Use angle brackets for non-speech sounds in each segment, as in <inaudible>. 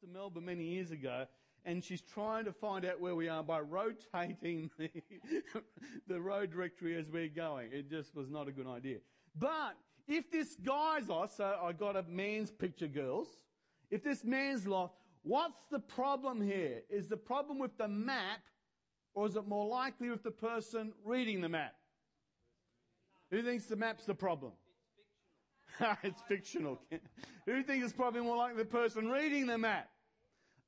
to Melbourne many years ago, and she's trying to find out where we are by rotating <laughs> the, the road directory as we're going. It just was not a good idea. But if this guy's lost, so I got a man's picture, girls. If this man's lost, what's the problem here? Is the problem with the map, or is it more likely with the person reading the map? Who thinks the map's the problem? <laughs> it's fictional. Who thinks it's probably more like the person reading the map?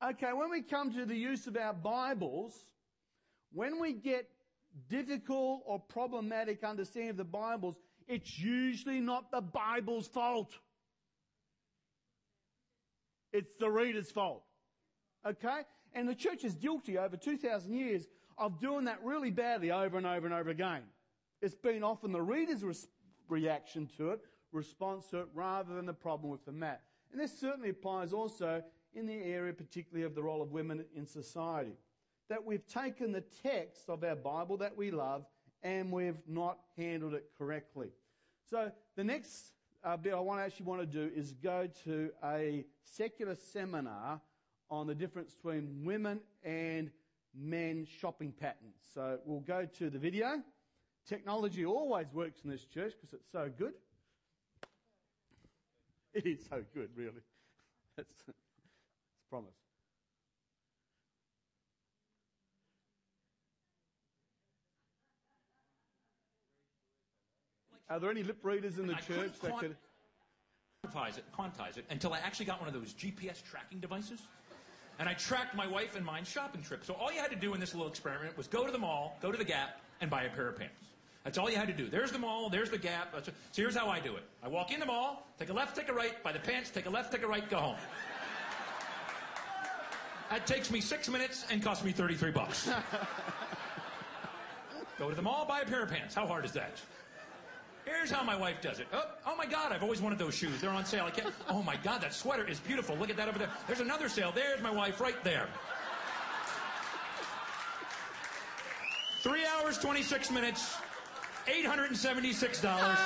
Okay, when we come to the use of our Bibles, when we get difficult or problematic understanding of the Bibles, it's usually not the Bible's fault. It's the reader's fault. Okay? And the church is guilty over 2,000 years of doing that really badly over and over and over again. It's been often the reader's re- reaction to it, response to it, rather than the problem with the map. And this certainly applies also in the area particularly of the role of women in society. That we've taken the text of our Bible that we love and we've not handled it correctly. So the next uh, bit I want to actually want to do is go to a secular seminar on the difference between women and men shopping patterns. So we'll go to the video. Technology always works in this church because it's so good. <laughs> It is so good, really. <laughs> That's, promise. Are there any lip readers in the church that could quantize it, quantize it until I actually got one of those GPS tracking devices? And I tracked my wife and mine shopping trip. So all you had to do in this little experiment was go to the mall, go to the Gap, and buy a pair of pants. That's all you had to do. There's the mall, there's the Gap. So here's how I do it. I walk in the mall, take a left, take a right, buy the pants, take a left, take a right, go home. That takes me six minutes and costs me 33 bucks. <laughs> Go to the mall, buy a pair of pants. How hard is that? Here's how my wife does it. Oh, oh, my God, I've always wanted those shoes. They're on sale. I can't. Oh my God, that sweater is beautiful. Look at that over there. There's another sale. There's my wife right there. Three hours, 26 minutes, $876.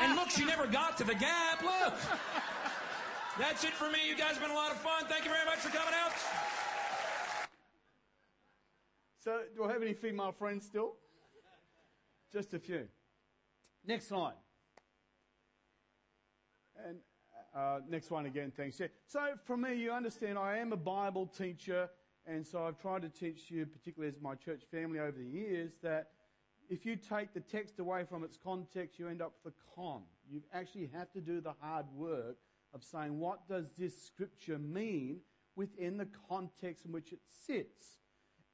and look, she never got to the gap. Look. That's it for me. You guys have been a lot of fun. Thank you very much for coming out. So, do I have any female friends still? Just a few. Next slide. And uh, next one again, thanks. Yeah. So, for me, you understand, I am a Bible teacher, and so I've tried to teach you, particularly as my church family over the years, that if you take the text away from its context, you end up with a con. You actually have to do the hard work of saying, what does this scripture mean within the context in which it sits?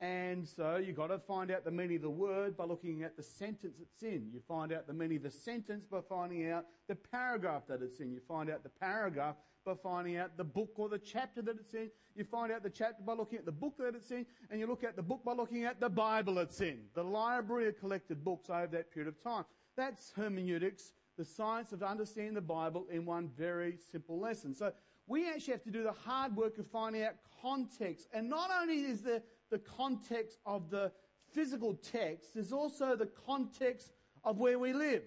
And so you've got to find out the meaning of the word by looking at the sentence it's in. You find out the meaning of the sentence by finding out the paragraph that it's in. You find out the paragraph by finding out the book or the chapter that it's in. You find out the chapter by looking at the book that it's in. And you look at the book by looking at the Bible it's in. The library of collected books over that period of time. That's hermeneutics, the science of understanding the Bible in one very simple lesson. So we actually have to do the hard work of finding out context. And not only is there the context of the physical text, there's also the context of where we live.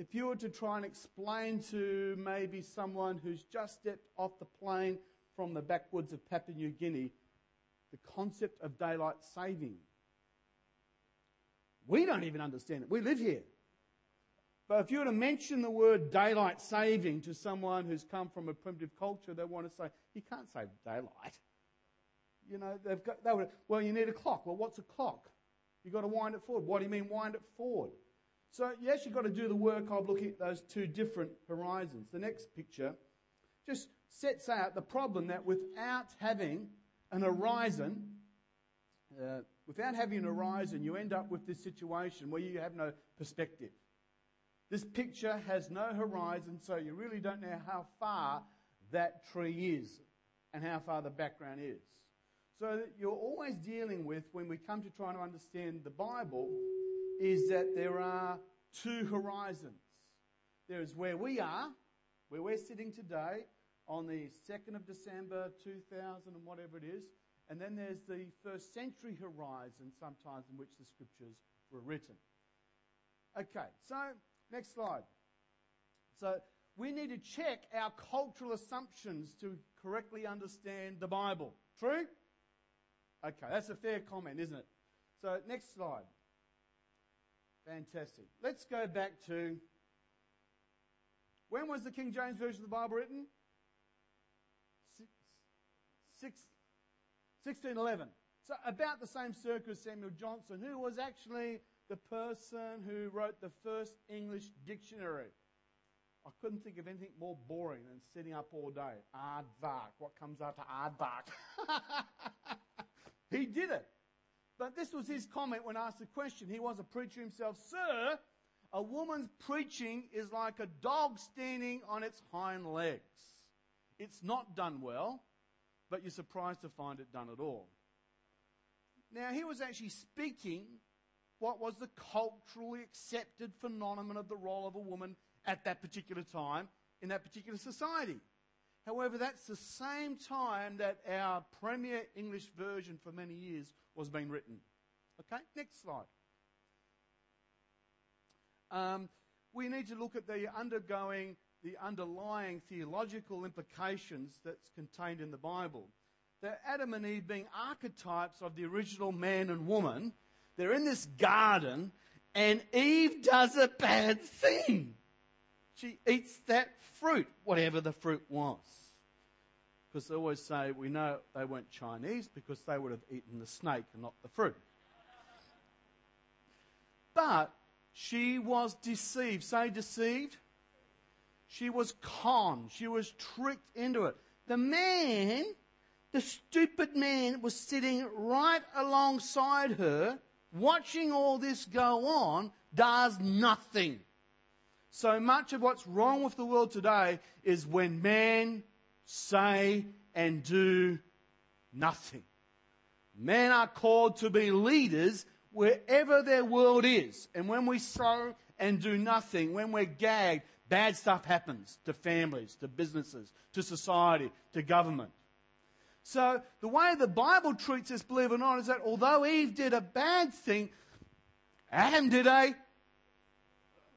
If you were to try and explain to maybe someone who's just stepped off the plane from the backwoods of Papua New Guinea the concept of daylight saving, we don't even understand it. We live here. But if you were to mention the word daylight saving to someone who's come from a primitive culture, they want to say, you can't save daylight. You know, they've got, they would, well, you need a clock. Well, what's a clock? You've got to wind it forward. What do you mean wind it forward? So, yes, you've got to do the work of looking at those two different horizons. The next picture just sets out the problem that without having an horizon, uh, without having an horizon, you end up with this situation where you have no perspective. This picture has no horizon, so you really don't know how far that tree is and how far the background is. So that you're always dealing with, when we come to try to understand the Bible, is that there are two horizons. There is where we are, where we're sitting today, on the 2nd of December 2000 and whatever it is, and then there's the first century horizon sometimes in which the scriptures were written. Okay, so Next slide. So we need to check our cultural assumptions to correctly understand the Bible. True? Okay, that's a fair comment, isn't it? So, next slide. Fantastic. Let's go back to when was the King James Version of the Bible written? Six, 1611. So, about the same circle as Samuel Johnson, who was actually the person who wrote the first English dictionary. I couldn't think of anything more boring than sitting up all day. Aardvark. What comes after aardvark? <laughs> he did it. But this was his comment when asked the question. He was a preacher himself. Sir, a woman's preaching is like a dog standing on its hind legs. It's not done well, but you're surprised to find it done at all. Now, he was actually speaking what was the culturally accepted phenomenon of the role of a woman at that particular time in that particular society. However, that's the same time that our premier English version for many years was being written. Okay, next slide. Um, we need to look at the undergoing, the underlying theological implications that's contained in the Bible. That Adam and Eve being archetypes of the original man and woman, they're in this garden, and Eve does a bad thing. She eats that fruit, whatever the fruit was. Because they always say, we know they weren't Chinese because they would have eaten the snake and not the fruit. But she was deceived. Say deceived. She was conned. She was tricked into it. The man, the stupid man, was sitting right alongside her, watching all this go on, does nothing. So much of what's wrong with the world today is when men say and do nothing. Men are called to be leaders wherever their world is. And when we sow and do nothing, when we're gagged, bad stuff happens to families, to businesses, to society, to government. So the way the Bible treats us, believe it or not, is that although Eve did a bad thing, Adam did a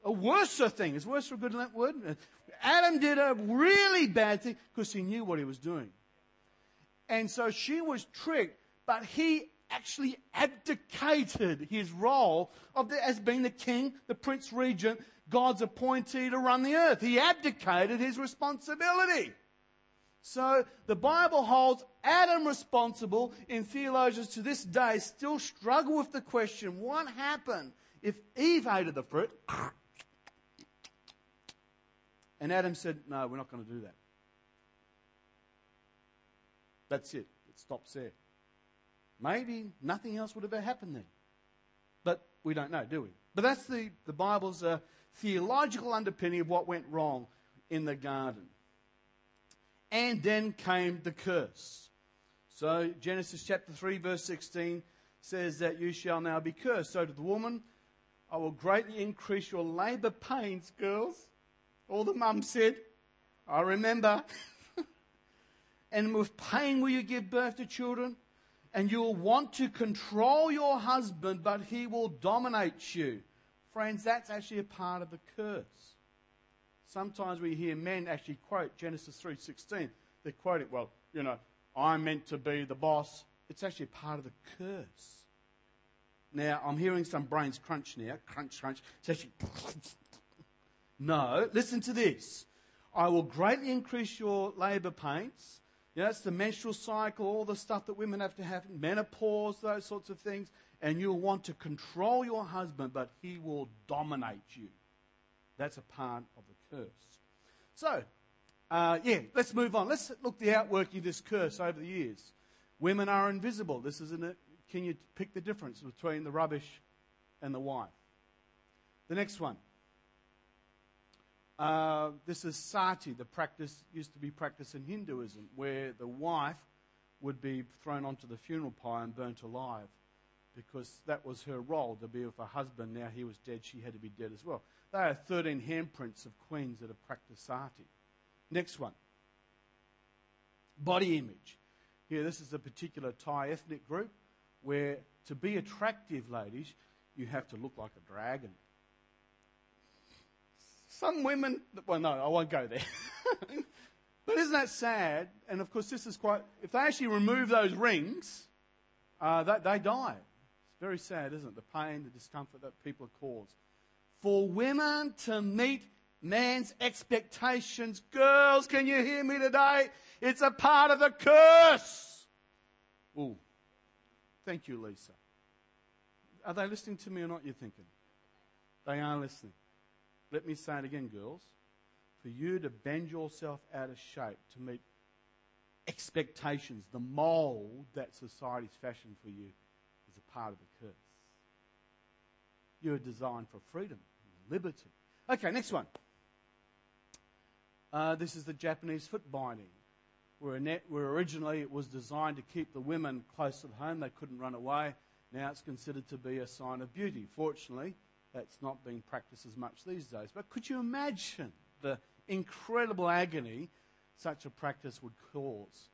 a worse thing. Is worse for a good word? Adam did a really bad thing because he knew what he was doing. And so she was tricked, but he actually abdicated his role of the, as being the king, the prince regent, God's appointee to run the earth. He abdicated his responsibility. So the Bible holds Adam responsible, and theologians to this day still struggle with the question what happened if Eve ate of the fruit and Adam said, No, we're not going to do that. That's it. It stops there. Maybe nothing else would have ever happened then. But we don't know, do we? But that's the, the Bible's uh, theological underpinning of what went wrong in the garden. And then came the curse. So Genesis chapter 3, verse 16 says that you shall now be cursed. So to the woman, I will greatly increase your labor pains, girls. All the mum said, I remember. <laughs> and with pain will you give birth to children? And you'll want to control your husband, but he will dominate you. Friends, that's actually a part of the curse. Sometimes we hear men actually quote Genesis 3:16. They quote it, well, you know, I'm meant to be the boss. It's actually part of the curse. Now, I'm hearing some brains crunch now. Crunch, crunch. It's actually <laughs> no, listen to this. I will greatly increase your labor pains. Yeah, it's the menstrual cycle, all the stuff that women have to have, menopause, those sorts of things. And you'll want to control your husband, but he will dominate you. That's a part of the curse. So, uh, yeah, let's move on. Let's look the outworking of this curse over the years. Women are invisible. This is an, can you pick the difference between the rubbish and the wife? The next one. Uh, this is sati, the practice used to be practiced in Hinduism, where the wife would be thrown onto the funeral pyre and burnt alive because that was her role to be with her husband. Now he was dead, she had to be dead as well. There are 13 handprints of queens that have practiced sati. Next one body image. Here, this is a particular Thai ethnic group where to be attractive, ladies, you have to look like a dragon. Some women, well, no, I won't go there. <laughs> But isn't that sad? And of course, this is quite, if they actually remove those rings, uh, they, they die. It's very sad, isn't it? The pain, the discomfort that people are caused. For women to meet man's expectations, girls, can you hear me today? It's a part of the curse. Ooh. Thank you, Lisa. Are they listening to me or not, you're thinking? They are listening. Let me say it again, girls. For you to bend yourself out of shape to meet expectations, the mold that society's fashioned for you, is a part of the curse. You're designed for freedom, liberty. Okay, next one. Uh, this is the Japanese foot binding, where, net, where originally it was designed to keep the women close to home. They couldn't run away. Now it's considered to be a sign of beauty. Fortunately, that's not being practiced as much these days. But could you imagine the incredible agony such a practice would cause?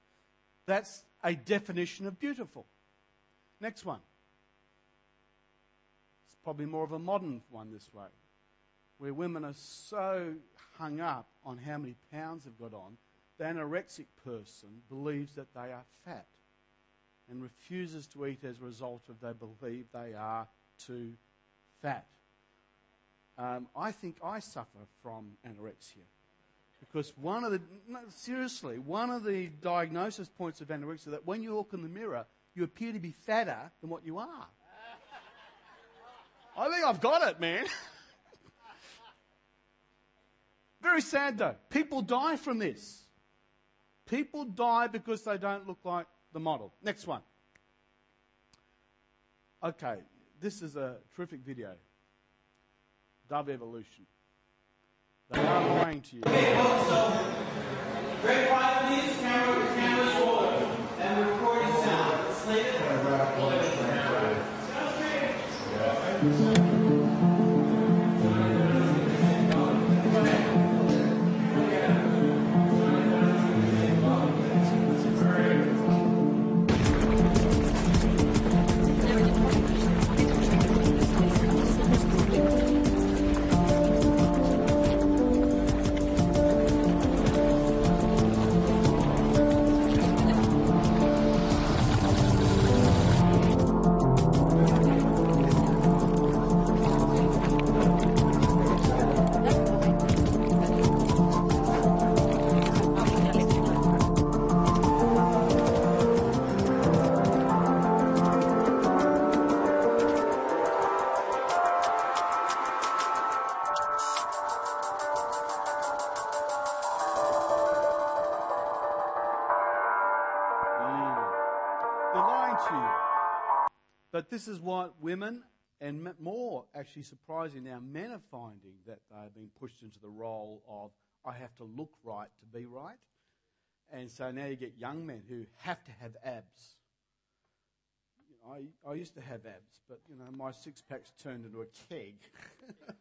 That's a definition of beautiful. Next one. It's probably more of a modern one this way, where women are so hung up on how many pounds they've got on, the anorexic person believes that they are fat and refuses to eat as a result of they believe they are too fat. Um, I think I suffer from anorexia because one of the no, seriously one of the diagnosis points of anorexia is that when you look in the mirror you appear to be fatter than what you are. I think I've got it, man. <laughs> Very sad though. People die from this. People die because they don't look like the model. Next one. Okay, this is a terrific video. Dove Evolution. They are lying to you. Okay, folks, so very quiet, please. Camera, camera's rolling. And we're recording sound. It's slated. To you. But this is what women and more, actually surprising now, men are finding that they're being pushed into the role of, I have to look right to be right. And so now you get young men who have to have abs. You know, I, I used to have abs, but you know, my six pack's turned into a keg.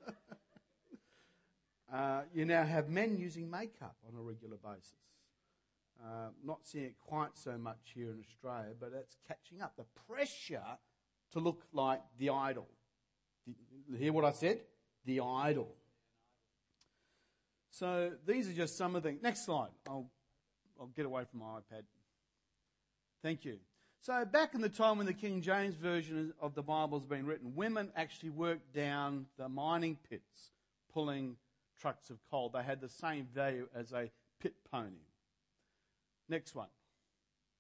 <laughs> uh, you now have men using makeup on a regular basis. Uh, not seeing it quite so much here in Australia, but it's catching up. The pressure to look like the idol. Did you hear what I said? The idol. So these are just some of the next slide. I'll I'll get away from my iPad. Thank you. So back in the time when the King James version of the Bible has been written, women actually worked down the mining pits, pulling trucks of coal. They had the same value as a pit pony. Next one.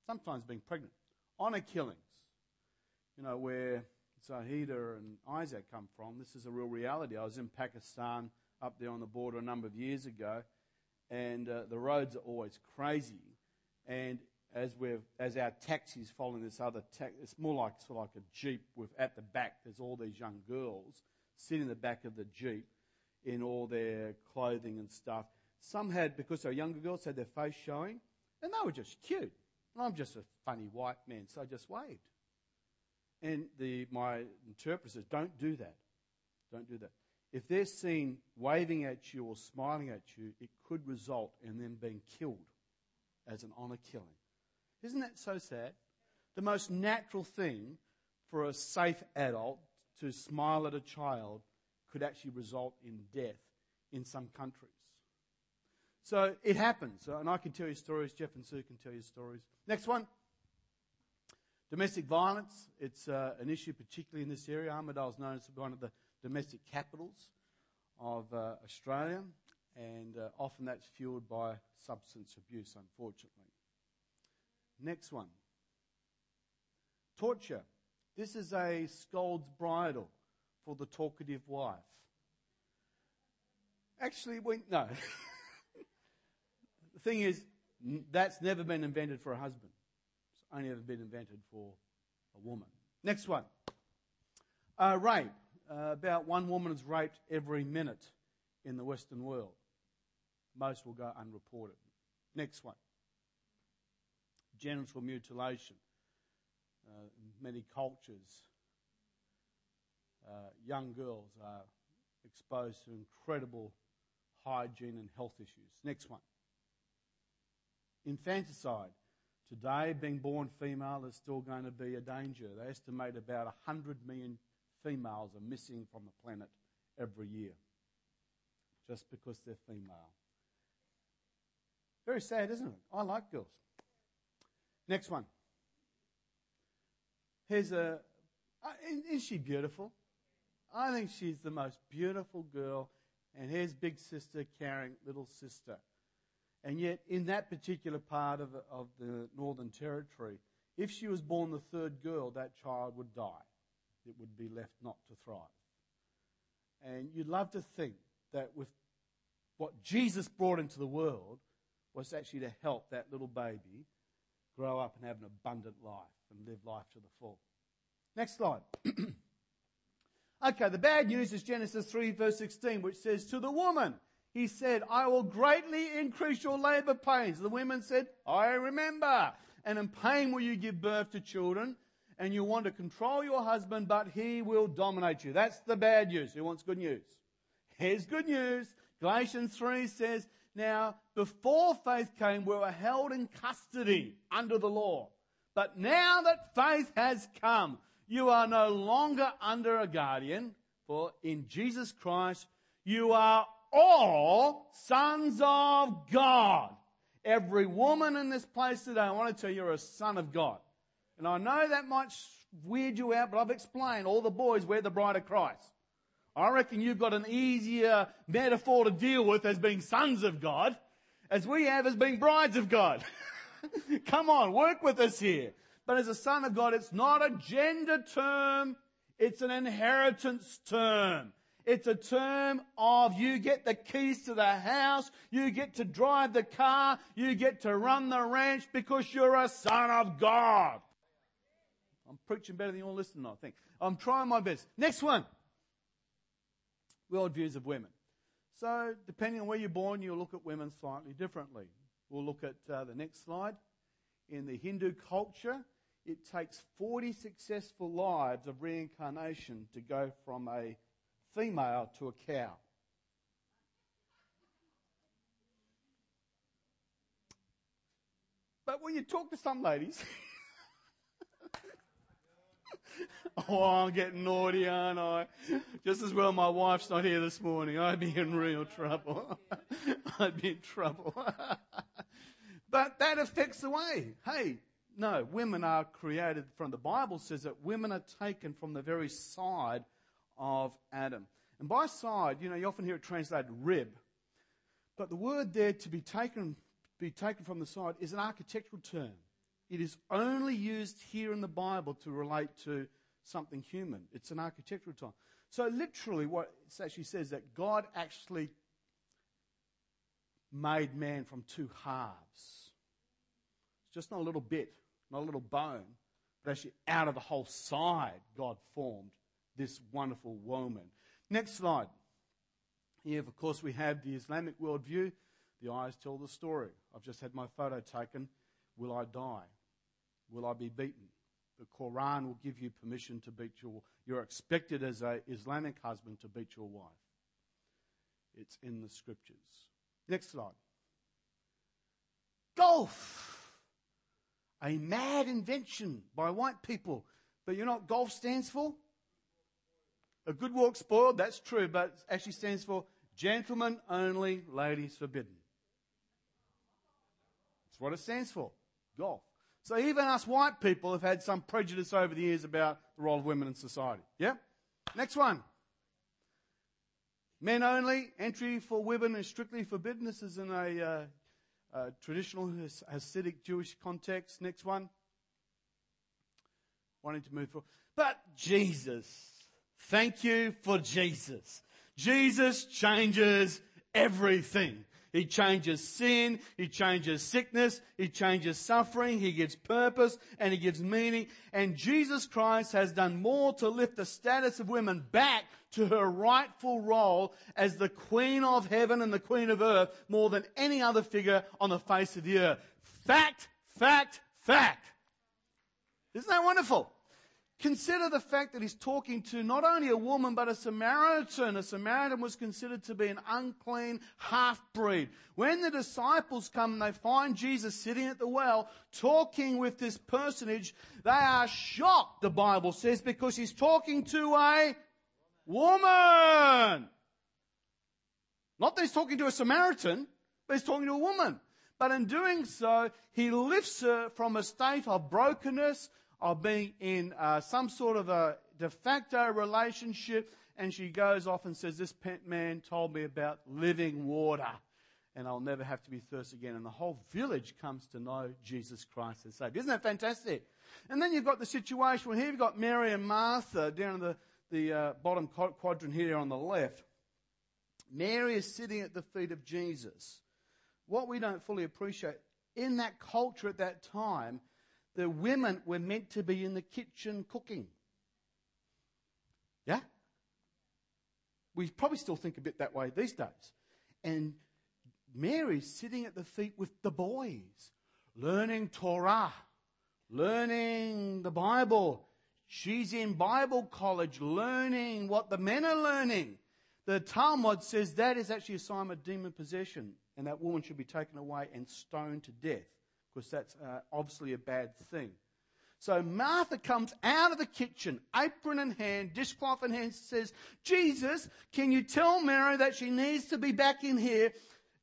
Sometimes being pregnant. Honor killings. You know, where Zahida and Isaac come from. This is a real reality. I was in Pakistan up there on the border a number of years ago, and uh, the roads are always crazy. And as we're as our taxis following this other taxi, it's more like sort of like a jeep with at the back. There's all these young girls sitting in the back of the jeep in all their clothing and stuff. Some had because they're younger girls had their face showing, and they were just cute. And I'm just a funny white man, so I just waved. And the my interpreter says, "Don't do that. Don't do that." If they're seen waving at you or smiling at you, it could result in them being killed as an honor killing. Isn't that so sad? The most natural thing for a safe adult to smile at a child could actually result in death in some countries. So it happens. And I can tell you stories. Jeff and Sue can tell you stories. Next one. Domestic violence. It's uh, an issue, particularly in this area. Armidale is known as one of the domestic capitals of uh, Australia. And uh, often that's fueled by substance abuse, unfortunately. Next one. Torture. This is a scold's bridle for the talkative wife. Actually, we, no. <laughs> the thing is, that's never been invented for a husband. It's only ever been invented for a woman. Next one. Uh, rape. Uh, about one woman is raped every minute in the Western world. Most will go unreported. Next one. Genital mutilation. Uh, many cultures, uh, young girls are exposed to incredible hygiene and health issues. Next one. Infanticide. Today, being born female is still going to be a danger. They estimate about 100 million females are missing from the planet every year just because they're female. Very sad, isn't it? I like girls. Next one. Here's a. Uh, is she beautiful? I think she's the most beautiful girl. And here's big sister carrying little sister. And yet, in that particular part of, of the Northern Territory, if she was born the third girl, that child would die. It would be left not to thrive. And you'd love to think that with what Jesus brought into the world was actually to help that little baby grow up and have an abundant life and live life to the full. Next slide. <clears throat> okay, the bad news is Genesis 3 verse 16, which says, To the woman, he said, I will greatly increase your labor pains. The women said, I remember. And in pain will you give birth to children, and you want to control your husband, but he will dominate you. That's the bad news. Who wants good news? Here's good news. Galatians 3 says, Now, before faith came, we were held in custody under the law. But now that faith has come, you are no longer under a guardian, for in Jesus Christ, you are all sons of God. Every woman in this place today, I want to tell you, you're a son of God. And I know that might weird you out, but I've explained all the boys wear the bride of Christ. I reckon you've got an easier metaphor to deal with as being sons of God as we have as being brides of God. <laughs> Come on, work with us here. But as a son of God, it's not a gender term, it's an inheritance term. It's a term of you get the keys to the house, you get to drive the car, you get to run the ranch because you're a son of God. I'm preaching better than you're listening, I think. I'm trying my best. Next one. World views of women. So, depending on where you're born, you'll look at women slightly differently. We'll look at uh, the next slide. In the Hindu culture, it takes 40 successful lives of reincarnation to go from a female to a cow. But when you talk to some ladies, <laughs> oh, I'm getting naughty, aren't I? Just as well my wife's not here this morning. I'd be in real trouble. <laughs> I'd be in trouble. <laughs> but that affects the way. Hey, no, women are created from the Bible says that women are taken from the very side of Adam. And by side, you know, you often hear it translated rib. But the word there to be taken, be taken from the side is an architectural term. It is only used here in the Bible to relate to something human. It's an architectural term. So literally what it actually says that God actually made man from two halves. It's just not a little bit, not a little bone, but actually out of the whole side God formed this wonderful woman. Next slide. Here, of course, we have the Islamic worldview. The eyes tell the story. I've just had my photo taken. Will I die? Will I be beaten? The Quran will give you permission to beat your. You're expected as an Islamic husband to beat your wife. It's in the scriptures. Next slide. Golf. A mad invention by white people. But you know what golf stands for? A good walk spoiled, that's true, but actually stands for gentlemen only, ladies forbidden. That's what it stands for. Golf. So even us white people have had some prejudice over the years about the role of women in society. Yeah? Next one. Men only, entry for women is strictly forbidden. This is in a, uh, a traditional Hasidic Jewish context. Next one. Wanting to move forward. But Jesus. Thank you for Jesus. Jesus changes everything. He changes sin. He changes sickness. He changes suffering. He gives purpose and he gives meaning. And Jesus Christ has done more to lift the status of women back to her rightful role as the Queen of heaven and the Queen of earth more than any other figure on the face of the earth. Fact, fact, fact. Isn't that wonderful? Consider the fact that he's talking to not only a woman, but a Samaritan. A Samaritan was considered to be an unclean half breed. When the disciples come and they find Jesus sitting at the well, talking with this personage, they are shocked, the Bible says, because he's talking to a woman. Not that he's talking to a Samaritan, but he's talking to a woman. But in doing so, he lifts her from a state of brokenness, of being in uh, some sort of a de facto relationship, and she goes off and says, This man told me about living water, and I'll never have to be thirsty again. And the whole village comes to know Jesus Christ as Savior. Isn't that fantastic? And then you've got the situation where here you've got Mary and Martha down in the, the uh, bottom quadrant here on the left. Mary is sitting at the feet of Jesus. What we don't fully appreciate, in that culture at that time, the women were meant to be in the kitchen cooking. Yeah? We probably still think a bit that way these days. And Mary's sitting at the feet with the boys, learning Torah, learning the Bible. She's in Bible college learning what the men are learning. The Talmud says that is actually a sign of demon possession, and that woman should be taken away and stoned to death because that's uh, obviously a bad thing. So Martha comes out of the kitchen, apron in hand, dishcloth in hand, says, Jesus, can you tell Mary that she needs to be back in here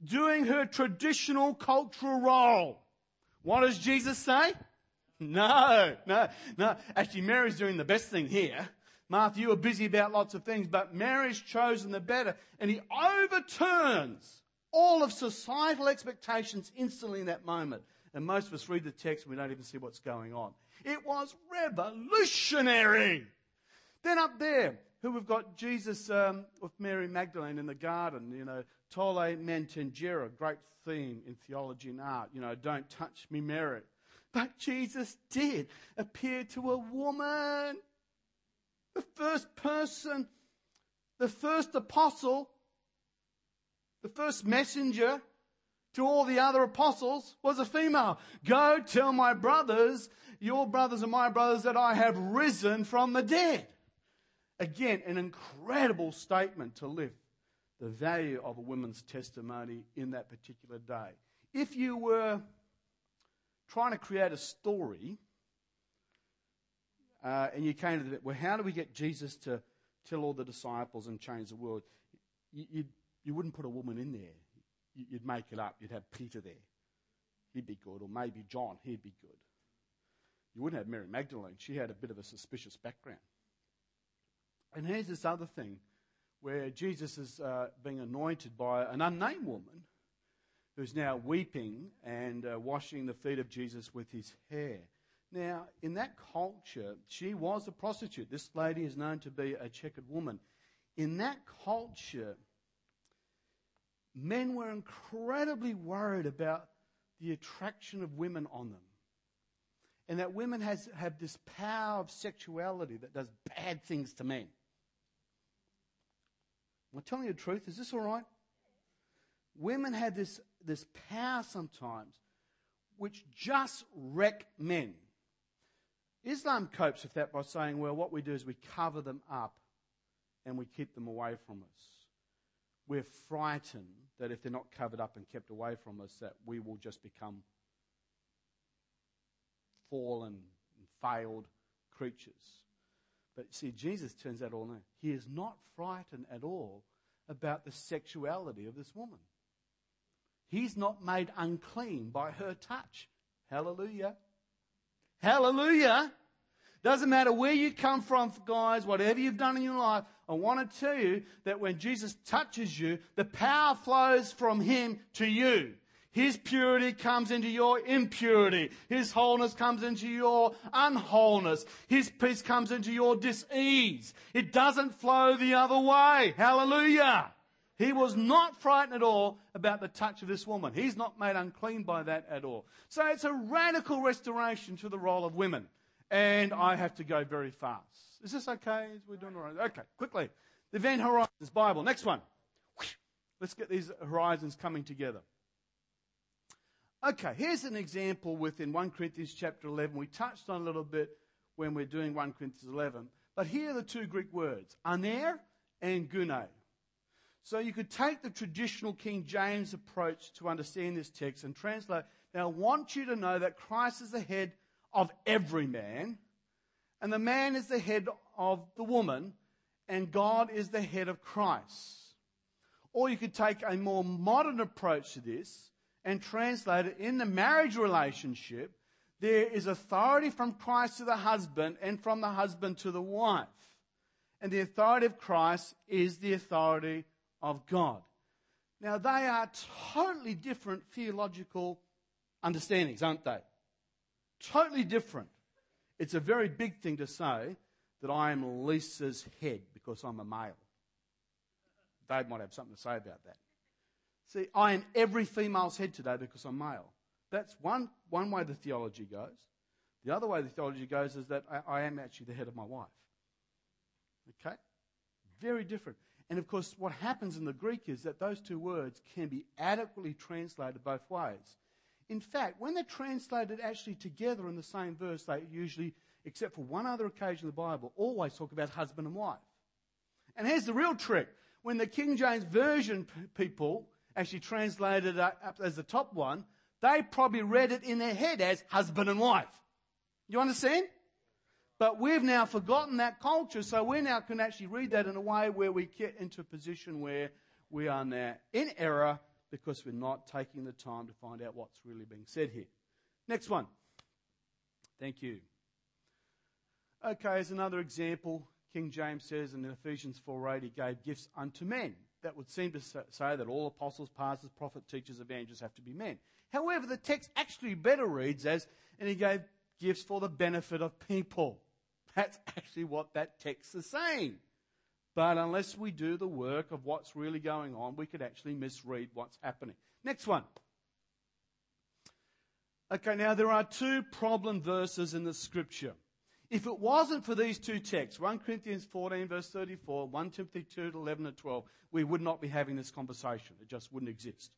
doing her traditional cultural role? What does Jesus say? No, no, no. Actually, Mary's doing the best thing here. Martha, you are busy about lots of things, but Mary's chosen the better. And he overturns all of societal expectations instantly in that moment. And most of us read the text and we don't even see what's going on. It was revolutionary. Then up there, who we've got Jesus um, with Mary Magdalene in the garden, you know, Noli me tangere, great theme in theology and art, you know, don't touch me, Mary. But Jesus did appear to a woman, the first person, the first apostle, the first messenger to all the other apostles was a female. Go tell my brothers, your brothers and my brothers, that I have risen from the dead. Again, an incredible statement to lift the value of a woman's testimony in that particular day. If you were trying to create a story uh, and you came to the well, how do we get Jesus to tell all the disciples and change the world? You, you, you wouldn't put a woman in there you'd make it up. You'd have Peter there. He'd be good. Or maybe John. He'd be good. You wouldn't have Mary Magdalene. She had a bit of a suspicious background. And here's this other thing where Jesus is uh, being anointed by an unnamed woman who's now weeping and uh, washing the feet of Jesus with his hair. Now, in that culture, she was a prostitute. This lady is known to be a checkered woman. In that culture, men were incredibly worried about the attraction of women on them. And that women has, have this power of sexuality that does bad things to men. Am I telling you the truth? Is this all right? Women have this, this power sometimes which just wreck men. Islam copes with that by saying, well, what we do is we cover them up and we keep them away from us. We're frightened that if they're not covered up and kept away from us, that we will just become fallen and failed creatures. But see, Jesus turns that all in. He is not frightened at all about the sexuality of this woman. He's not made unclean by her touch. Hallelujah. Hallelujah. Doesn't matter where you come from, guys, whatever you've done in your life, I want to tell you that when Jesus touches you, the power flows from Him to you. His purity comes into your impurity. His wholeness comes into your unwholeness. His peace comes into your disease. It doesn't flow the other way. Hallelujah. He was not frightened at all about the touch of this woman. He's not made unclean by that at all. So it's a radical restoration to the role of women. And I have to go very fast. Is this okay? We're doing all right. Okay, quickly. The Van Horizons Bible. Next one. Let's get these horizons coming together. Okay, here's an example within 1 Corinthians chapter 11. We touched on a little bit when we're doing 1 Corinthians 11. But here are the two Greek words, aner and gune. So you could take the traditional King James approach to understand this text and translate. Now, I want you to know that Christ is the head of every man, and the man is the head of the woman, and God is the head of Christ. Or you could take a more modern approach to this and translate it in the marriage relationship. There is authority from Christ to the husband and from the husband to the wife. And the authority of Christ is the authority of God. Now, they are totally different theological understandings, aren't they? Totally different. It's a very big thing to say that I am Lisa's head because I'm a male. Dave might have something to say about that. See, I am every female's head today because I'm male. That's one, one way the theology goes. The other way the theology goes is that I, I am actually the head of my wife. Okay? Very different. And of course, what happens in the Greek is that those two words can be adequately translated both ways. In fact, when they're translated actually together in the same verse, they usually, except for one other occasion in the Bible, always talk about husband and wife. And here's the real trick. When the King James Version people actually translated up as the top one, they probably read it in their head as husband and wife. You understand? But we've now forgotten that culture, so we now can actually read that in a way where we get into a position where we are now in error because we're not taking the time to find out what's really being said here. Next one. Thank you. Okay, as another example, King James says in Ephesians 4:8, he gave gifts unto men. That would seem to say that all apostles, pastors, prophets, teachers, evangelists have to be men. However, the text actually better reads as, and he gave gifts for the benefit of people. That's actually what that text is saying. But unless we do the work of what's really going on, we could actually misread what's happening. Next one. Okay, now there are two problem verses in the scripture. If it wasn't for these two texts, 1 Corinthians 14, verse 34, 1 Timothy 2, 11 and 12, we would not be having this conversation. It just wouldn't exist.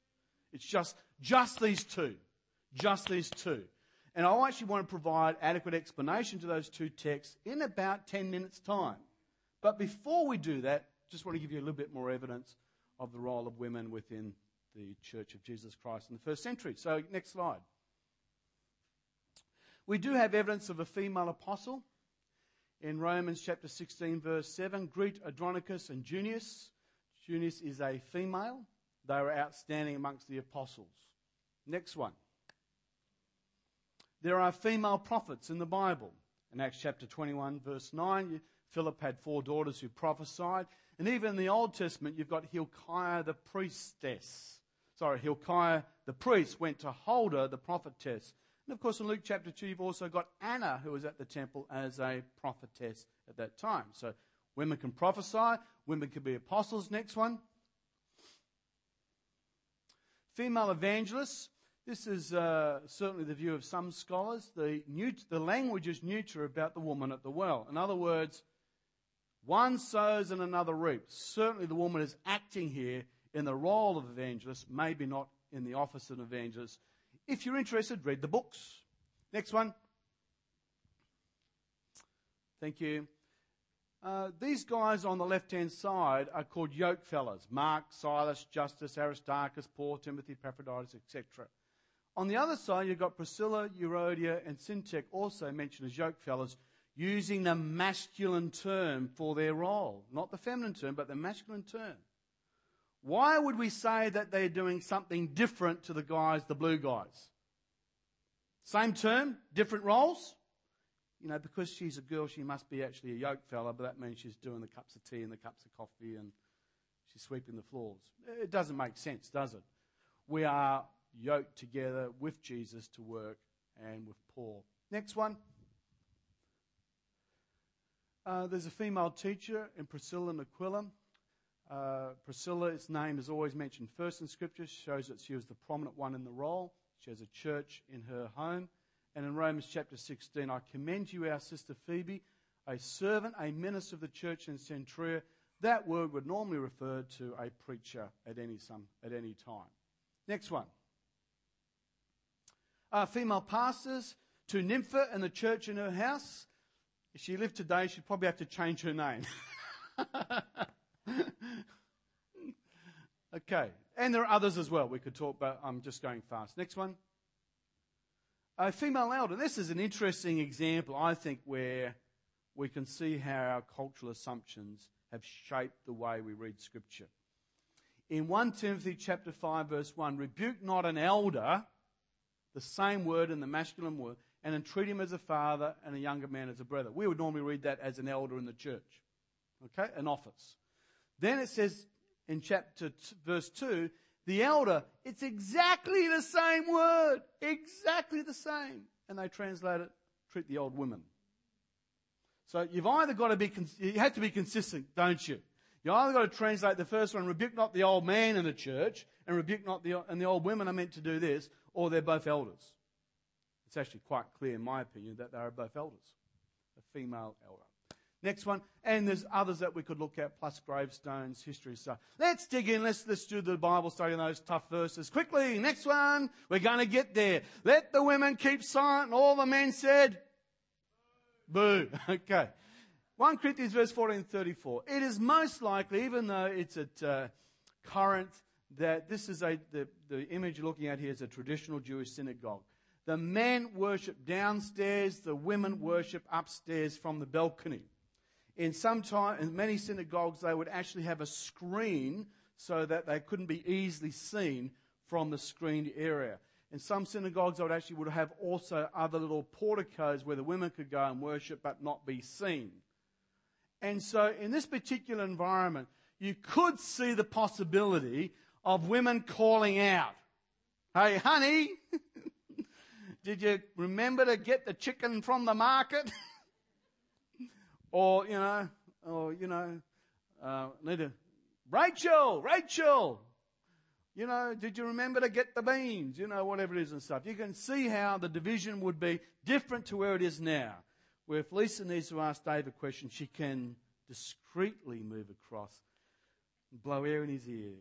It's just, just these two. Just these two. And I actually want to provide adequate explanation to those two texts in about 10 minutes' time. But before we do that, just want to give you a little bit more evidence of the role of women within the Church of Jesus Christ in the first century. So, next slide. We do have evidence of a female apostle in Romans chapter 16, verse 7. Greet Andronicus and Junius. Junius is a female. They were outstanding amongst the apostles. Next one. There are female prophets in the Bible. In Acts chapter 21, verse 9, Philip had four daughters who prophesied. And even in the Old Testament, you've got Hilkiah the priestess. Sorry, Hilkiah the priest went to Huldah the prophetess. And of course, in Luke chapter 2, you've also got Anna, who was at the temple as a prophetess at that time. So women can prophesy, women can be apostles. Next one. Female evangelists. This is uh, certainly the view of some scholars. The, the language is neuter about the woman at the well. In other words, one sows and another reaps. Certainly, the woman is acting here in the role of evangelist, maybe not in the office of an evangelist. If you're interested, read the books. Next one. Thank you. Uh, these guys on the left hand side are called yoke fellows Mark, Silas, Justus, Aristarchus, Paul, Timothy, Epaphroditus, etc. On the other side, you've got Priscilla, Euodia, and Syntyche also mentioned as yoke fellows using the masculine term for their role. Not the feminine term, but the masculine term. Why would we say that they're doing something different to the guys, the blue guys? Same term, different roles? You know, because she's a girl, she must be actually a yoke fella, but that means she's doing the cups of tea and the cups of coffee and she's sweeping the floors. It doesn't make sense, does it? We are yoked together with Jesus to work and with Paul. Next one. Uh, there's a female teacher in Priscilla and Aquila. Uh, Priscilla's name is always mentioned first in Scripture, shows that she was the prominent one in the role. She has a church in her home. And in Romans chapter 16, I commend you our sister Phoebe, a servant, a minister of the church in Cenchrea. That word would normally refer to a preacher at any, some, at any time. Next one. Uh, female pastors to Nympha and the church in her house. If she lived today, she'd probably have to change her name. <laughs> okay. And there are others as well we could talk but I'm just going fast. Next one. A female elder. This is an interesting example, I think, where we can see how our cultural assumptions have shaped the way we read Scripture. In 1 Timothy chapter 5 verse 1, rebuke not an elder, the same word in the masculine word, and treat him as a father and a younger man as a brother. We would normally read that as an elder in the church. Okay? An office. Then it says in chapter t- verse 2, the elder, it's exactly the same word. Exactly the same. And they translate it, treat the old women. So you've either got to be, you have to be consistent, don't you? You either got to translate the first one, rebuke not the old man in the church, and rebuke not the, and the old women are meant to do this, or they're both elders. It's actually quite clear, in my opinion, that they are both elders. A female elder. Next one, and there's others that we could look at, plus gravestones, history stuff. Let's dig in. Let's, let's do the Bible study on those tough verses. Quickly, next one. We're going to get there. Let the women keep silent. All the men said, boo. <laughs> Okay. 1 Corinthians verse 14 34. It is most likely, even though it's at uh, that this is a, the, the image you're looking at here is a traditional Jewish synagogue. The men worship downstairs, the women worship upstairs from the balcony. In some time, in many synagogues, they would actually have a screen so that they couldn't be easily seen from the screened area. In some synagogues, they would actually would have also other little porticos where the women could go and worship but not be seen. And so, in this particular environment, you could see the possibility of women calling out, Hey, honey, <laughs> did you remember to get the chicken from the market? <laughs> or, you know, or, you know, uh, need Rachel, Rachel, you know, did you remember to get the beans? You know, whatever it is and stuff. You can see how the division would be different to where it is now. Where if Lisa needs to ask Dave a question, she can discreetly move across and blow air in his ear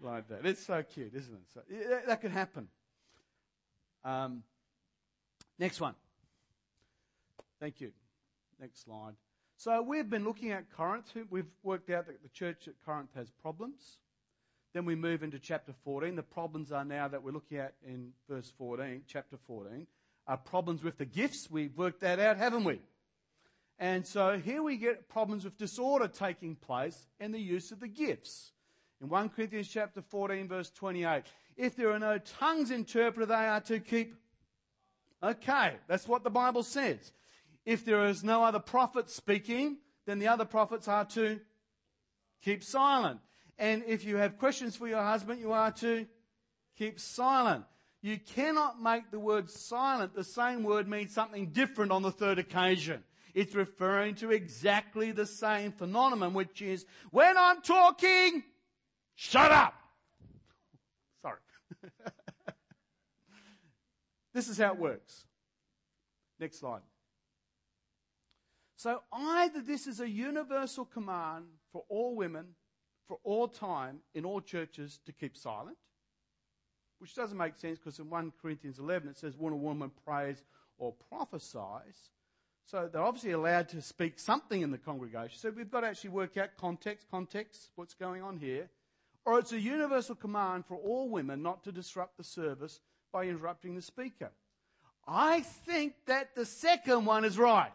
like that. It's so cute, isn't it? So, yeah, that could happen. Um, next one. Thank you. Next slide. So we've been looking at Corinth. We've worked out that the church at Corinth has problems. Then we move into chapter 14. The problems are now that we're looking at in verse 14, chapter 14, are problems with the gifts. We've worked that out, haven't we? And so here we get problems with disorder taking place in the use of the gifts. In 1 Corinthians chapter 14 verse 28, if there are no tongues interpreted, they are to keep. Okay, that's what the Bible says. If there is no other prophet speaking, then the other prophets are to keep silent. And if you have questions for your husband, you are to keep silent. You cannot make the word silent. The same word means something different on the third occasion. It's referring to exactly the same phenomenon, which is when I'm talking, shut up. <laughs> Sorry. <laughs> this is how it works. Next slide. So either this is a universal command for all women for all time in all churches to keep silent, which doesn't make sense because in 1 Corinthians 11 it says when a woman prays or prophesies. So they're obviously allowed to speak something in the congregation. So we've got to actually work out context, context, what's going on here. Or it's a universal command for all women not to disrupt the service by interrupting the speaker. I think that the second one is right.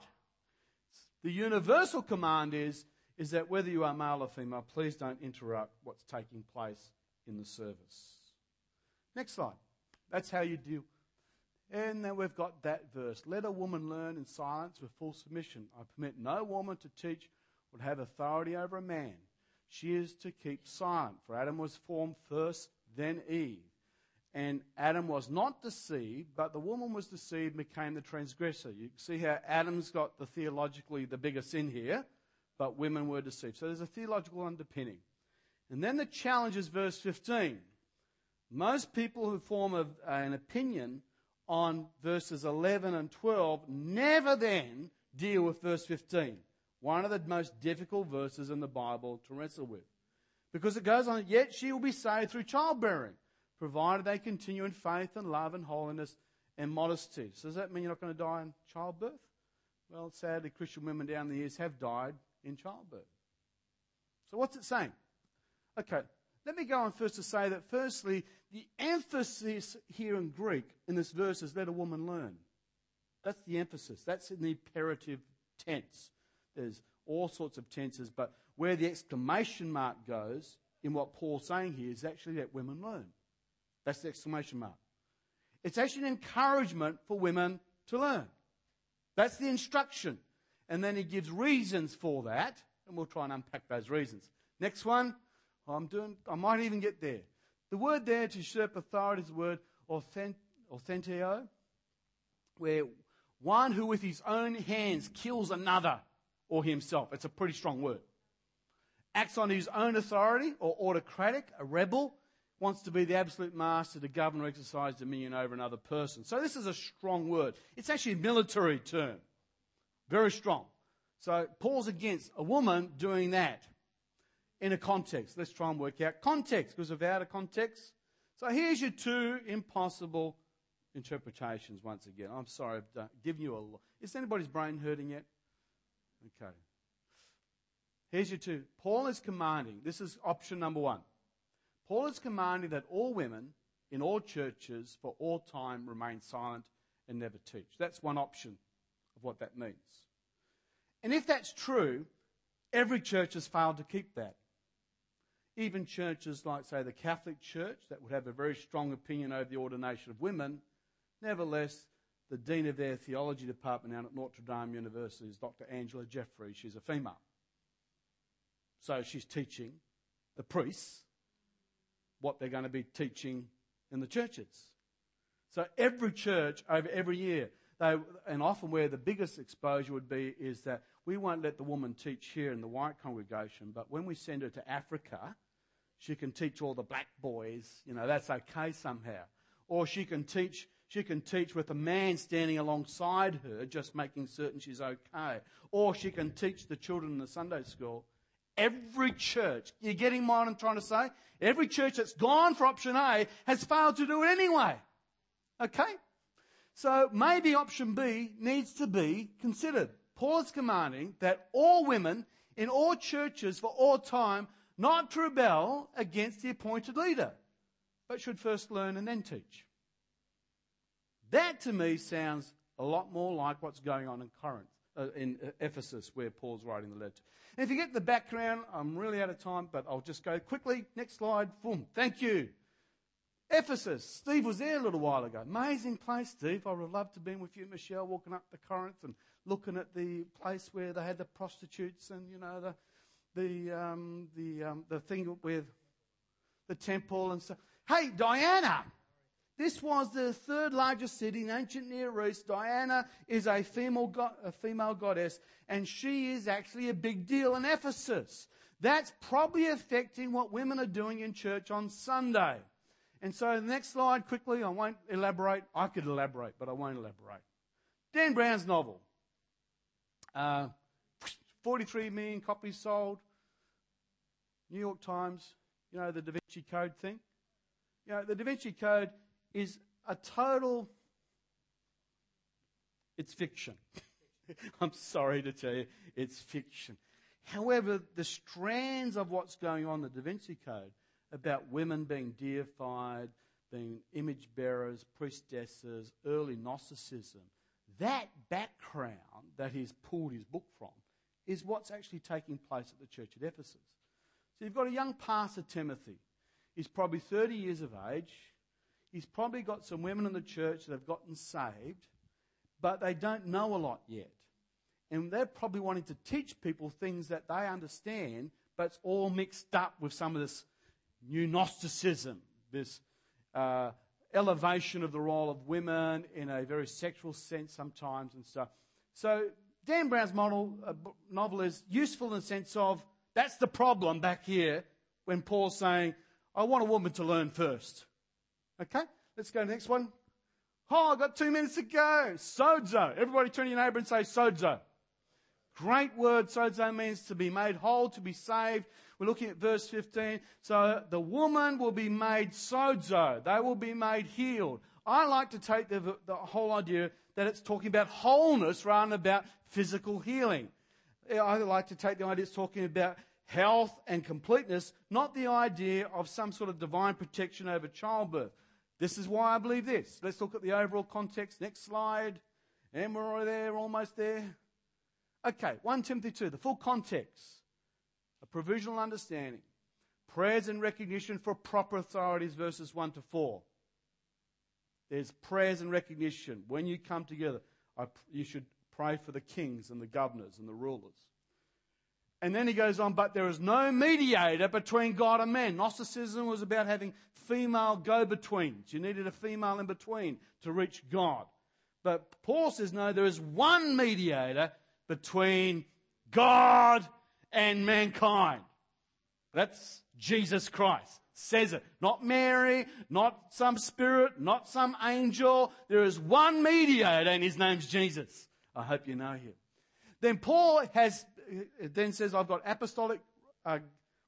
The universal command is is that whether you are male or female, please don't interrupt what's taking place in the service. Next slide. That's how you deal. And then we've got that verse. Let a woman learn in silence with full submission. I permit no woman to teach or have authority over a man. She is to keep silent. For Adam was formed first, then Eve. And Adam was not deceived, but the woman was deceived and became the transgressor. You see how Adam's got the theologically the bigger sin here, but women were deceived. So there's a theological underpinning. And then the challenge is verse 15. Most people who form a, an opinion on verses 11 and 12 never then deal with verse 15, one of the most difficult verses in the Bible to wrestle with. Because it goes on, yet she will be saved through childbearing, provided they continue in faith and love and holiness and modesty. So does that mean you're not going to die in childbirth? Well, sadly, Christian women down the years have died in childbirth. So what's it saying? Okay, let me go on first to say that firstly, the emphasis here in Greek in this verse is let a woman learn. That's the emphasis. That's in the imperative tense. There's all sorts of tenses, but where the exclamation mark goes in what Paul's saying here is actually let women learn. That's the exclamation mark. It's actually an encouragement for women to learn. That's the instruction. And then he gives reasons for that, and we'll try and unpack those reasons. Next one, I'm doing, I might even get there. The word there to usurp authority is the word authentio, where one who with his own hands kills another or himself. It's a pretty strong word. Acts on his own authority or autocratic, a rebel, wants to be the absolute master to govern or exercise dominion over another person. So this is a strong word. It's actually a military term. Very strong. So Paul's against a woman doing that in a context. Let's try and work out context, because without a context. So here's your two impossible interpretations once again. I'm sorry, I've uh, given you a lot. Is anybody's brain hurting yet? Okay. Here's your two. Paul is commanding, this is option number one. Paul is commanding that all women in all churches for all time remain silent and never teach. That's one option of what that means. And if that's true, every church has failed to keep that. Even churches like, say, the Catholic Church, that would have a very strong opinion over the ordination of women, nevertheless, the dean of their theology department down at Notre Dame University is Dr. Angela Jeffrey. She's a female. So she's teaching the priests what they're going to be teaching in the churches. So every church over every year, they, and often where the biggest exposure would be is that we won't let the woman teach here in the white congregation, but when we send her to Africa, she can teach all the black boys, you know, that's okay somehow. Or she can teach, she can teach with a man standing alongside her, just making certain she's okay. Or she can teach the children in the Sunday school. Every church, you're getting what I'm trying to say? Every church that's gone for option A has failed to do it anyway. Okay? So maybe option B needs to be considered. Paul is commanding that all women in all churches for all time not to rebel against the appointed leader, but should first learn and then teach. That to me sounds a lot more like what's going on in Corinth, uh, in uh, Ephesus, where Paul's writing the letter. And if you get the background, I'm really out of time, but I'll just go quickly. Next slide. Boom. Thank you. Ephesus. Steve was there a little while ago. Amazing place, Steve. I would have loved to have been with you, Michelle, walking up the Corinth and looking at the place where they had the prostitutes and, you know, the, the, um, the, um, the thing with the temple and stuff. Hey, Diana! This was the third largest city in ancient Near East. Diana is a female, go- a female goddess, and she is actually a big deal in Ephesus. That's probably affecting what women are doing in church on Sunday. And so, the next slide, quickly, I won't elaborate. I could elaborate, but I won't elaborate. Dan Brown's novel. Uh, 43 million copies sold. New York Times, you know, the Da Vinci Code thing. You know, the Da Vinci Code is a total, it's fiction. <laughs> I'm sorry to tell you, it's fiction. However, the strands of what's going on in the Da Vinci Code about women being deified, being image bearers, priestesses, early Gnosticism, that background that he's pulled his book from is what's actually taking place at the church at Ephesus. So you've got a young pastor, Timothy. He's probably 30 years of age. He's probably got some women in the church that have gotten saved, but they don't know a lot yet. And they're probably wanting to teach people things that they understand, but it's all mixed up with some of this new Gnosticism, this uh, elevation of the role of women in a very sexual sense sometimes and stuff. So Dan Brown's model, uh, novel is useful in the sense of that's the problem back here when Paul's saying, I want a woman to learn first. Okay, let's go to the next one. Oh, I've got two minutes to go. Sozo. Everybody turn to your neighbor and say sozo. Great word. Sozo means to be made whole, to be saved. We're looking at verse 15. So the woman will be made sozo. They will be made healed. I like to take the, the whole idea that it's talking about wholeness rather than about physical healing. I like to take the idea it's talking about health and completeness, not the idea of some sort of divine protection over childbirth. This is why I believe this. Let's look at the overall context. Next slide. And we're there, almost there. Okay, 1 Timothy 2, the full context. A provisional understanding. Prayers and recognition for proper authorities, verses 1 to 4. There's prayers and recognition. When you come together, you should pray for the kings and the governors and the rulers. And then he goes on, but there is no mediator between God and man. Gnosticism was about having female go betweens. You needed a female in between to reach God. But Paul says, no, there is one mediator between God and mankind. That's Jesus Christ. Says it. Not Mary, not some spirit, not some angel. There is one mediator and his name's Jesus. I hope you know him. Then Paul has then says, I've got apostolic uh,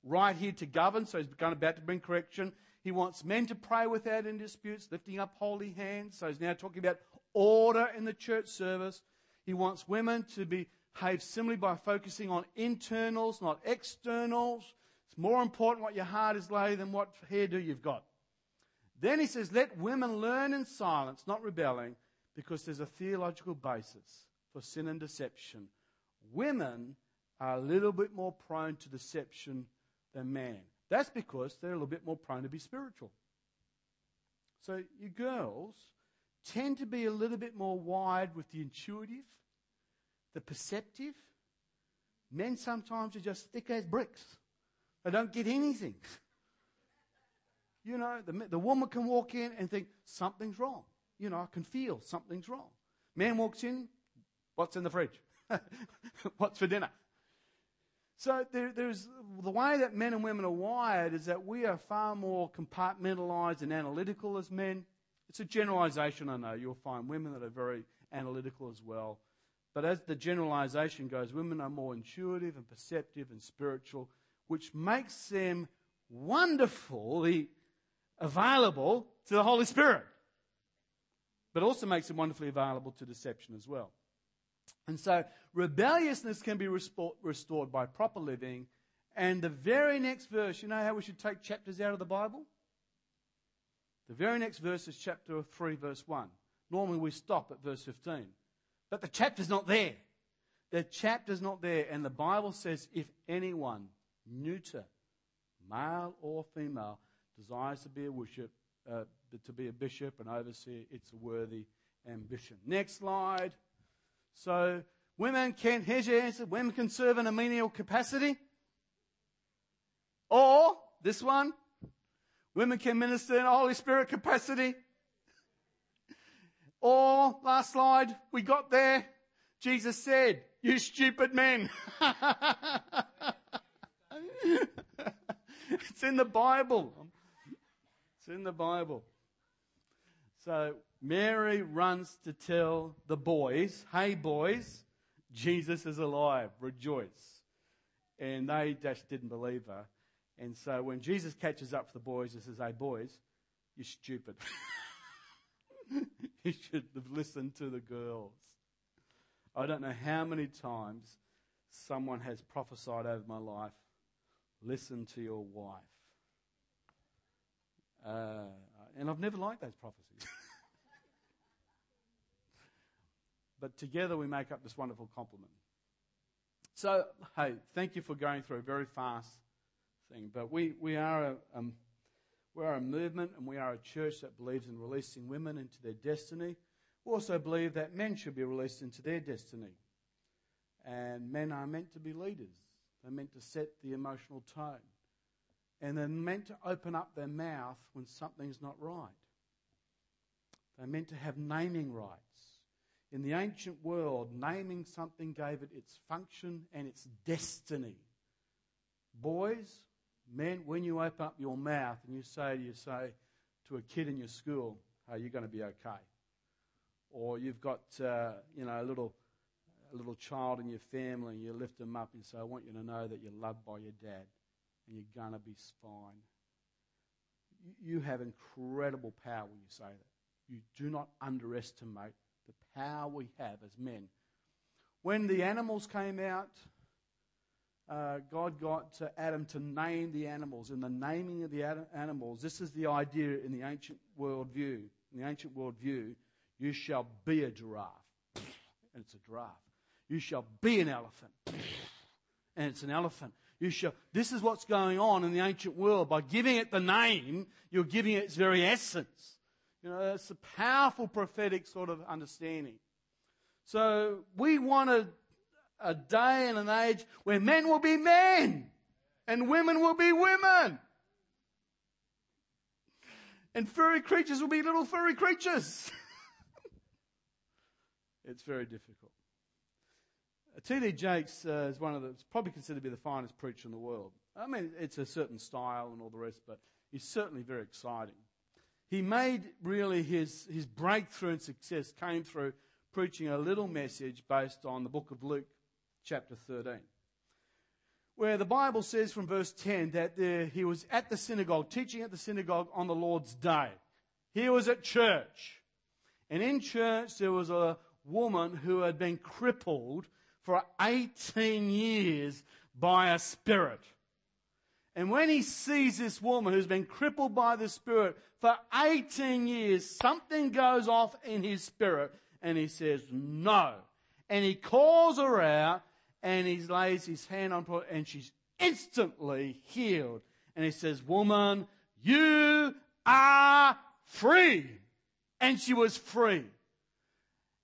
right here to govern, so he's begun about to bring correction. He wants men to pray without any disputes, lifting up holy hands. So he's now talking about order in the church service. He wants women to behave similarly by focusing on internals, not externals. It's more important what your heart is like than what hairdo you've got. Then he says, let women learn in silence, not rebelling, because there's a theological basis for sin and deception. Women are a little bit more prone to deception than man. That's because they're a little bit more prone to be spiritual. So you girls tend to be a little bit more wide with the intuitive, the perceptive. Men sometimes are just thick as bricks. They don't get anything. <laughs> You know, the, the woman can walk in and think, something's wrong. You know, I can feel something's wrong. Man walks in, what's in the fridge? <laughs> what's for dinner? So there, there's the way that men and women are wired is that we are far more compartmentalized and analytical as men. It's a generalization, I know. You'll find women that are very analytical as well. But as the generalization goes, women are more intuitive and perceptive and spiritual, which makes them wonderfully available to the Holy Spirit. But also makes them wonderfully available to deception as well. And so rebelliousness can be restored by proper living. And the very next verse, you know how we should take chapters out of the Bible? The very next verse is chapter 3, verse 1. Normally we stop at verse 15. But the chapter's not there. The chapter's not there. And the Bible says if anyone, neuter, male or female, desires to be a worship, uh, to be a bishop, an overseer, it's a worthy ambition. Next slide. So women can, here's your answer, women can serve in a menial capacity. Or, this one, women can minister in a Holy Spirit capacity. Or, last slide, we got there, Jesus said, you stupid men. <laughs> it's in the Bible. It's in the Bible. So Mary runs to tell the boys, hey boys, Jesus is alive, rejoice. And they just didn't believe her. And so when Jesus catches up to the boys and says, hey boys, you're stupid. <laughs> you should have listened to the girls. I don't know how many times someone has prophesied over my life, listen to your wife. Uh, and I've never liked those prophecies. <laughs> But together we make up this wonderful complement. So, hey, thank you for going through a very fast thing. But we, we are a, um, we are a movement and we are a church that believes in releasing women into their destiny. We also believe that men should be released into their destiny. And men are meant to be leaders. They're meant to set the emotional tone. And they're meant to open up their mouth when something's not right. They're meant to have naming rights. In the ancient world, naming something gave it its function and its destiny. Boys, men, when you open up your mouth and you say, you say to a kid in your school, "Hey, you're going to be okay," or you've got uh, you know a little a little child in your family, and you lift them up and say, "I want you to know that you're loved by your dad, and you're going to be fine." You have incredible power when you say that. You do not underestimate power we have as men. When the animals came out, uh, God got uh, Adam to name the animals. In the naming of the animals, this is the idea in the ancient world view. In the ancient world view, you shall be a giraffe. And it's a giraffe. You shall be an elephant. And it's an elephant. You shall, this is what's going on in the ancient world. By giving it the name, you're giving it its very essence. You know, it's a powerful prophetic sort of understanding. So we want a, a day and an age where men will be men and women will be women. And furry creatures will be little furry creatures. <laughs> it's very difficult. T.D. Jakes uh, is one of the, probably considered to be the finest preacher in the world. I mean, it's a certain style and all the rest, but he's certainly very exciting he made really his, his breakthrough and success came through preaching a little message based on the book of Luke, chapter 13, where the Bible says from verse 10 that he was at the synagogue, teaching at the synagogue on the Lord's day. He was at church. And in church, there was a woman who had been crippled for 18 years by a spirit. And when he sees this woman who's been crippled by the Spirit for 18 years, something goes off in his spirit and he says, no. And he calls her out and he lays his hand on her and she's instantly healed. And he says, woman, you are free. And she was free.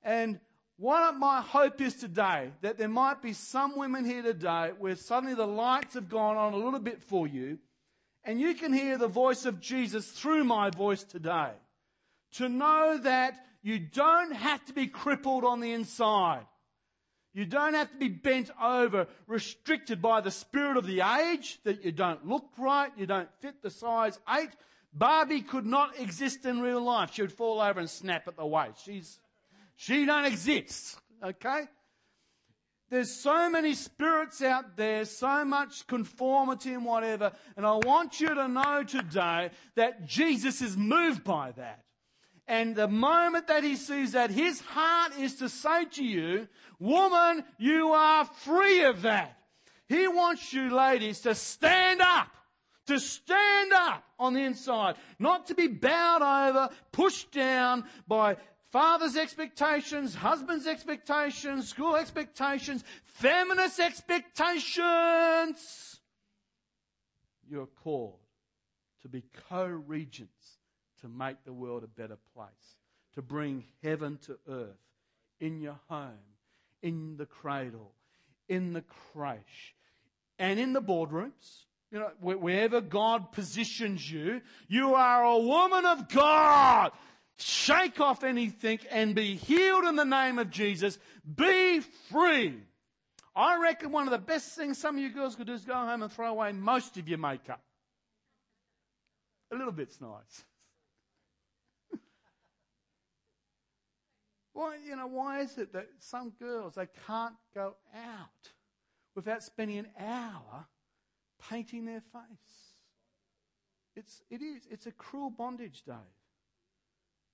And what my hope is today, that there might be some women here today where suddenly the lights have gone on a little bit for you, and you can hear the voice of Jesus through my voice today. To know that you don't have to be crippled on the inside. You don't have to be bent over, restricted by the spirit of the age, that you don't look right, you don't fit the size eight. Barbie could not exist in real life. She would fall over and snap at the waist. She's she don't exist. Okay? There's so many spirits out there, so much conformity and whatever. And I want you to know today that Jesus is moved by that. And the moment that he sees that, his heart is to say to you, woman, you are free of that. He wants you ladies to stand up to stand up on the inside, not to be bowed over, pushed down by father's expectations, husband's expectations, school expectations, feminist expectations. You're called to be co-regents to make the world a better place, to bring heaven to earth in your home, in the cradle, in the creche, and in the boardrooms. You know, wherever God positions you, you are a woman of God shake off anything and be healed in the name of Jesus. Be free. I reckon one of the best things some of you girls could do is go home and throw away most of your makeup. A little bit's nice. <laughs> Why, you know, why is it that some girls, they can't go out without spending an hour painting their face? It's, it is, it's a cruel bondage, Dave.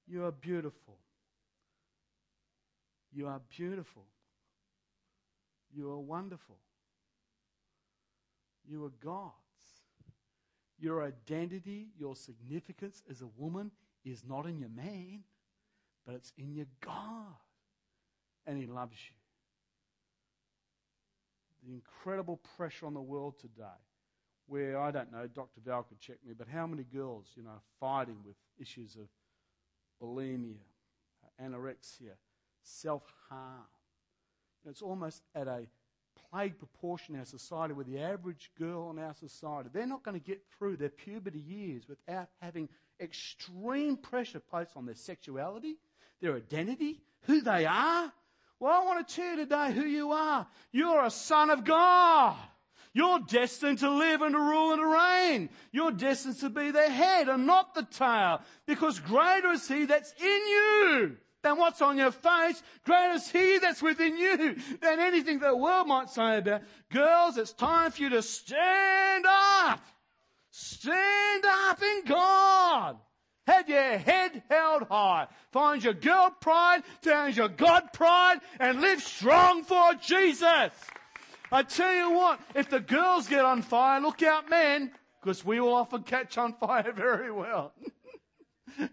You are beautiful. You are beautiful. You are wonderful. You are God's. Your identity, your significance as a woman is not in your man, but it's in your God. And He loves you. the incredible pressure on the world today, where I don't know, Dr. Val could check me, but how many girls, you know, are fighting with issues of bulimia, anorexia, self harm. It's almost at a plague proportion in our society where the average girl in our society, they're not going to get through their puberty years without having extreme pressure placed on their sexuality, their identity, who they are. Well, I want to tell you today who you are. You're a son of God. You're destined to live and to rule and to reign. You're destined to be the head and not the tail because greater is he that's in you than what's on your face. Greater is He that's within you than anything the world might say about. Girls, it's time for you to stand up. Stand up in God. Have your head held high. Find your girl pride, find your God pride, and live strong for Jesus. I tell you what, if the girls get on fire, look out men, because we will often catch on <laughs> fire very well. <laughs>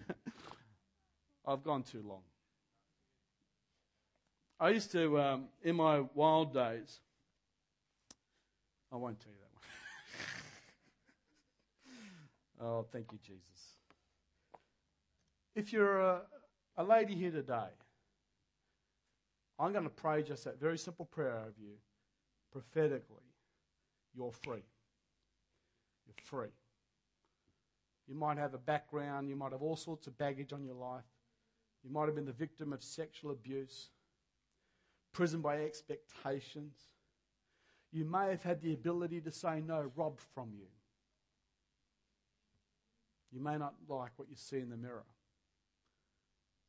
I've gone too long. I used to, um, in my wild days, I won't tell you that one. <laughs> oh, thank you, Jesus. If you're a, a lady here today, I'm going to pray just that very simple prayer over you prophetically. You're free. You're free. You might have a background, you might have all sorts of baggage on your life. You might have been the victim of sexual abuse prison by expectations. You may have had the ability to say no, robbed from you. You may not like what you see in the mirror.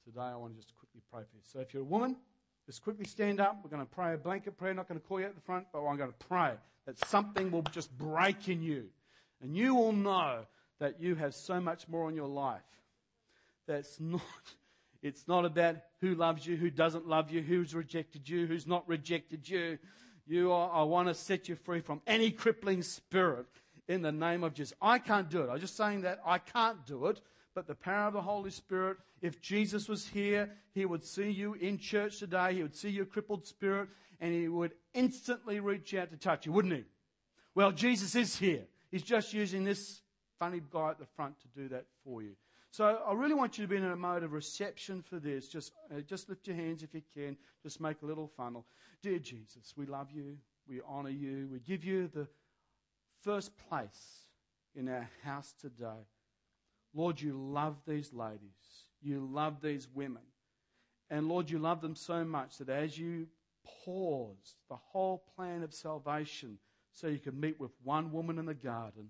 Today, I want to just quickly pray for you. So, if you're a woman, just quickly stand up. We're going to pray a blanket prayer. I'm not going to call you at the front, but I'm going to pray that something will just break in you. And you will know that you have so much more in your life that's <laughs> not it's not about who loves you, who doesn't love you, who's rejected you, who's not rejected you. You are, I want to set you free from any crippling spirit in the name of Jesus. I can't do it. I'm just saying that I can't do it, but the power of the Holy Spirit, if Jesus was here, he would see you in church today, he would see your crippled spirit, and he would instantly reach out to touch you, wouldn't he? Well, Jesus is here. He's just using this funny guy at the front to do that for you. So I really want you to be in a mode of reception for this. Just, uh, just lift your hands if you can. Just make a little funnel. Dear Jesus, we love you. We honor you. We give you the first place in our house today. Lord, you love these ladies. You love these women. And Lord, you love them so much that as you pause the whole plan of salvation so you could meet with one woman in the garden,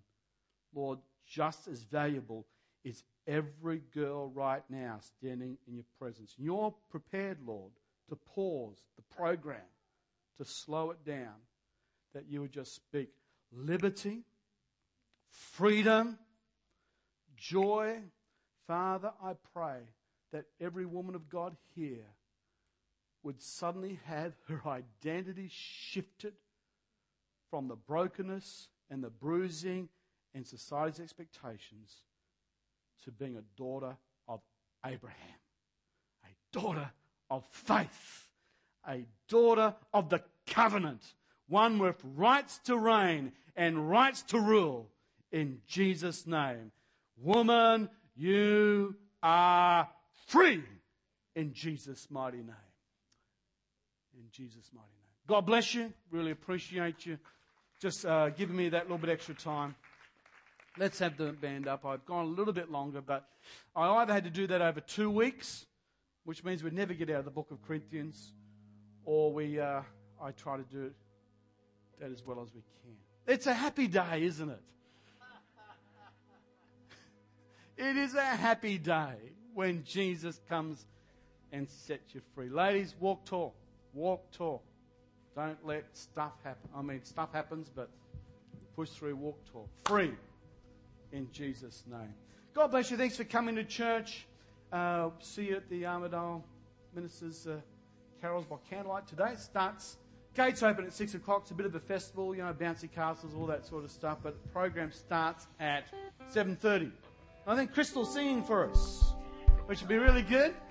Lord, just as valuable is every girl right now standing in your presence. You're prepared, Lord, to pause the program, to slow it down, that you would just speak liberty, freedom, joy. Father, I pray that every woman of God here would suddenly have her identity shifted from the brokenness and the bruising and society's expectations to being a daughter of Abraham, a daughter of faith, a daughter of the covenant, one with rights to reign and rights to rule in Jesus' name. Woman, you are free in Jesus' mighty name. In Jesus' mighty name. God bless you. Really appreciate you just uh, giving me that little bit extra time. Let's have the band up. I've gone a little bit longer, but I either had to do that over two weeks, which means we'd never get out of the book of Corinthians, or we, uh, I try to do that as well as we can. It's a happy day, isn't it? It is a happy day when Jesus comes and sets you free. Ladies, walk tall. Walk tall. Don't let stuff happen. I mean, stuff happens, but push through, walk tall. Free in Jesus' name. God bless you. Thanks for coming to church. Uh, see you at the Armadale Ministers' uh, Carols by Candlelight today. It starts, gates open at 6 o'clock. It's a bit of a festival, you know, bouncy castles, all that sort of stuff. But the program starts at 7.30. I think Crystal's singing for us, which would be really good.